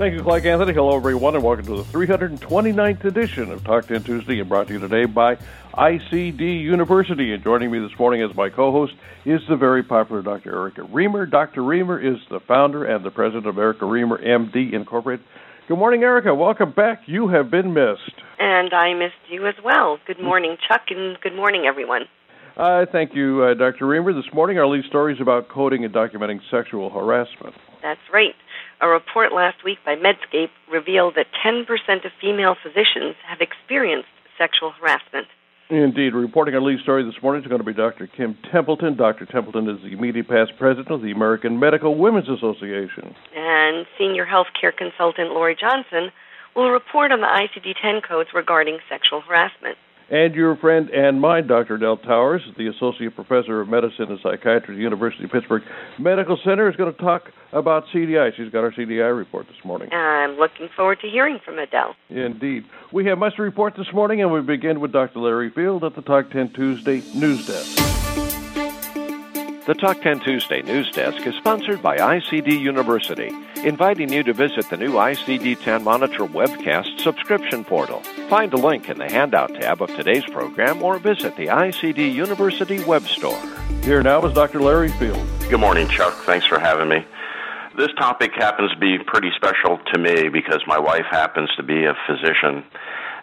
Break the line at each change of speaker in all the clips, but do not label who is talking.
Thank you, Clark Anthony. Hello, everyone, and welcome to the 329th edition of Talk 10 Tuesday, and brought to you today by ICD University. And joining me this morning as my co-host is the very popular Dr. Erica Remer. Dr. Remer is the founder and the president of Erica Remer MD Incorporated. Good morning, Erica. Welcome back. You have been missed.
And I missed you as well. Good morning, Chuck, and good morning, everyone.
Uh, thank you, uh, Dr. Remer. This morning, our lead story is about coding and documenting sexual harassment.
That's right. A report last week by Medscape revealed that 10% of female physicians have experienced sexual harassment.
Indeed. Reporting our lead story this morning is going to be Dr. Kim Templeton. Dr. Templeton is the immediate past president of the American Medical Women's Association.
And senior healthcare consultant Laurie Johnson will report on the ICD 10 codes regarding sexual harassment
and your friend and mine, Dr. Adele Towers, the Associate Professor of Medicine and Psychiatry at the University of Pittsburgh Medical Center, is going to talk about CDI. She's got our CDI report this morning.
I'm looking forward to hearing from Adele.
Indeed. We have much to report this morning, and we begin with Dr. Larry Field at the Talk 10 Tuesday News Desk.
The Talk 10 Tuesday news desk is sponsored by ICD University, inviting you to visit the new ICD 10 Monitor webcast subscription portal. Find a link in the handout tab of today's program or visit the ICD University web store.
Here now is Dr. Larry Field.
Good morning, Chuck. Thanks for having me. This topic happens to be pretty special to me because my wife happens to be a physician.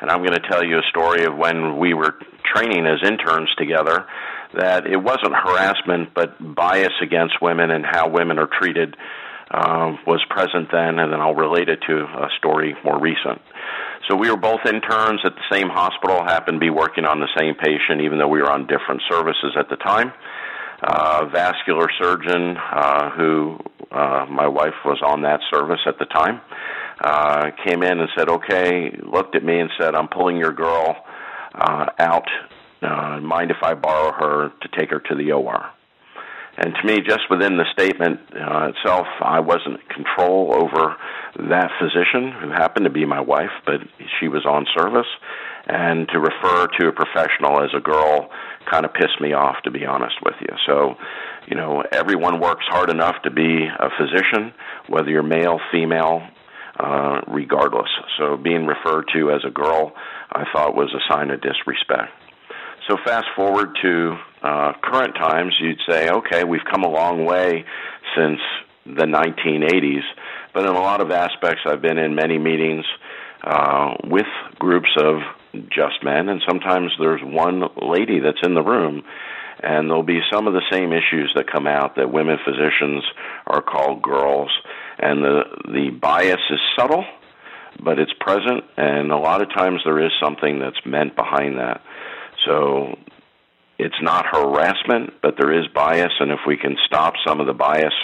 And I'm going to tell you a story of when we were training as interns together that it wasn't harassment, but bias against women and how women are treated uh, was present then, and then I'll relate it to a story more recent. So we were both interns at the same hospital, happened to be working on the same patient, even though we were on different services at the time. Uh, vascular surgeon uh, who uh, my wife was on that service at the time uh, came in and said, "Okay," looked at me and said, "I'm pulling your girl uh, out uh, mind if I borrow her to take her to the OR? And to me, just within the statement uh, itself, I wasn't in control over that physician who happened to be my wife, but she was on service. And to refer to a professional as a girl kind of pissed me off, to be honest with you. So, you know, everyone works hard enough to be a physician, whether you're male, female, uh, regardless. So being referred to as a girl, I thought was a sign of disrespect. So fast forward to uh, current times, you'd say, okay, we've come a long way since the 1980s. But in a lot of aspects, I've been in many meetings uh, with groups of just men, and sometimes there's one lady that's in the room, and there'll be some of the same issues that come out that women physicians are called girls, and the the bias is subtle, but it's present, and a lot of times there is something that's meant behind that. So it's not harassment, but there is bias, and if we can stop some of the bias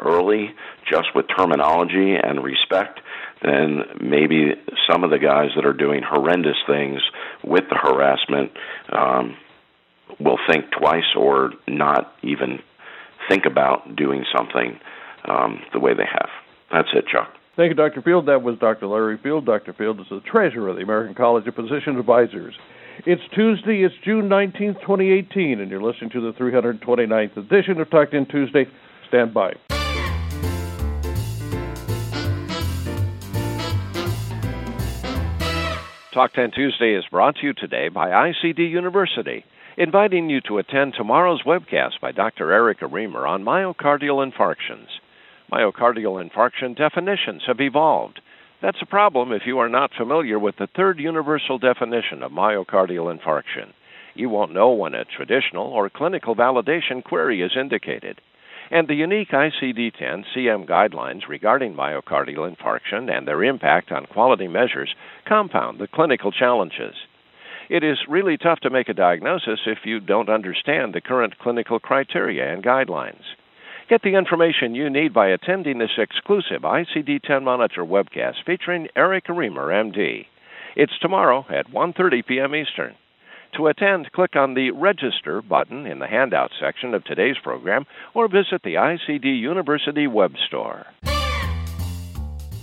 early, just with terminology and respect, then maybe some of the guys that are doing horrendous things with the harassment um, will think twice or not even think about doing something um, the way they have. That's it, Chuck.
Thank you, Dr. Field. That was Dr. Larry Field. Dr. Field is the treasurer of the American College of Physician Advisors. It's Tuesday, it's June 19th, 2018, and you're listening to the 329th edition of Talk 10 Tuesday. Stand by.
Talk 10 Tuesday is brought to you today by ICD University, inviting you to attend tomorrow's webcast by Dr. Erica Remer on myocardial infarctions. Myocardial infarction definitions have evolved that's a problem if you are not familiar with the third universal definition of myocardial infarction. You won't know when a traditional or clinical validation query is indicated. And the unique ICD 10 CM guidelines regarding myocardial infarction and their impact on quality measures compound the clinical challenges. It is really tough to make a diagnosis if you don't understand the current clinical criteria and guidelines. Get the information you need by attending this exclusive ICD 10 Monitor webcast featuring Erica Remer, MD. It's tomorrow at 1:30 p.m. Eastern. To attend, click on the Register button in the handout section of today's program or visit the ICD University web store.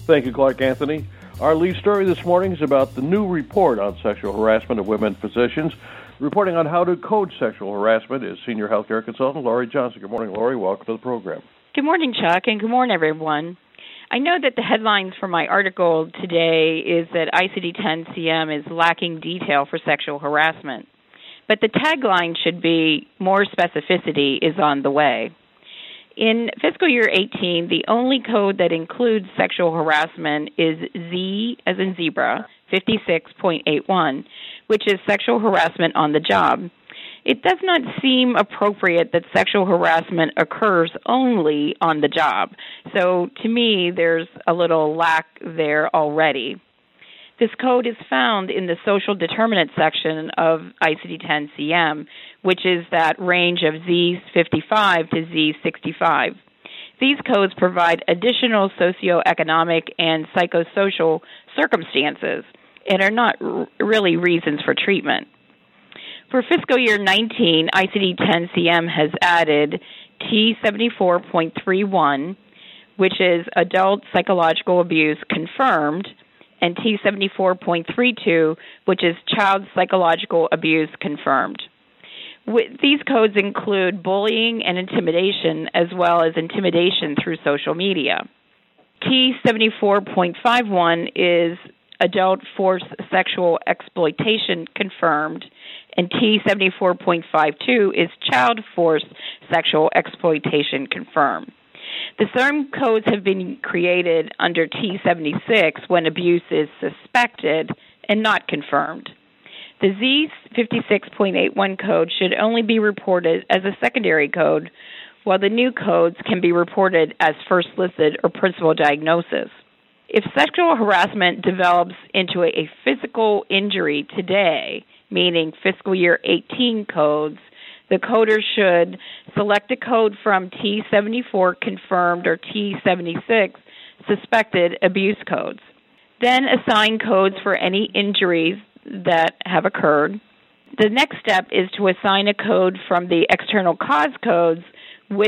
Thank you, Clark Anthony. Our lead story this morning is about the new report on sexual harassment of women physicians. Reporting on how to code sexual harassment is senior healthcare consultant Laurie Johnson. Good morning, Laurie. Welcome to the program.
Good morning, Chuck, and good morning, everyone. I know that the headlines for my article today is that ICD 10 CM is lacking detail for sexual harassment. But the tagline should be more specificity is on the way. In fiscal year 18, the only code that includes sexual harassment is Z as in zebra 56.81, which is sexual harassment on the job it does not seem appropriate that sexual harassment occurs only on the job. So to me, there's a little lack there already. This code is found in the social determinant section of ICD 10 CM, which is that range of Z55 to Z65. These codes provide additional socioeconomic and psychosocial circumstances and are not r- really reasons for treatment. For fiscal year 19, ICD 10 CM has added T74.31, which is adult psychological abuse confirmed, and T74.32, which is child psychological abuse confirmed. These codes include bullying and intimidation, as well as intimidation through social media. T74.51 is adult forced sexual exploitation confirmed, and T74.52 is child forced sexual exploitation confirmed. The same codes have been created under T76 when abuse is suspected and not confirmed. The Z56.81 code should only be reported as a secondary code, while the new codes can be reported as first listed or principal diagnosis. If sexual harassment develops into a physical injury today, meaning fiscal year 18 codes, the coder should select a code from T74 confirmed or T76 suspected abuse codes. Then assign codes for any injuries that have occurred. The next step is to assign a code from the external cause codes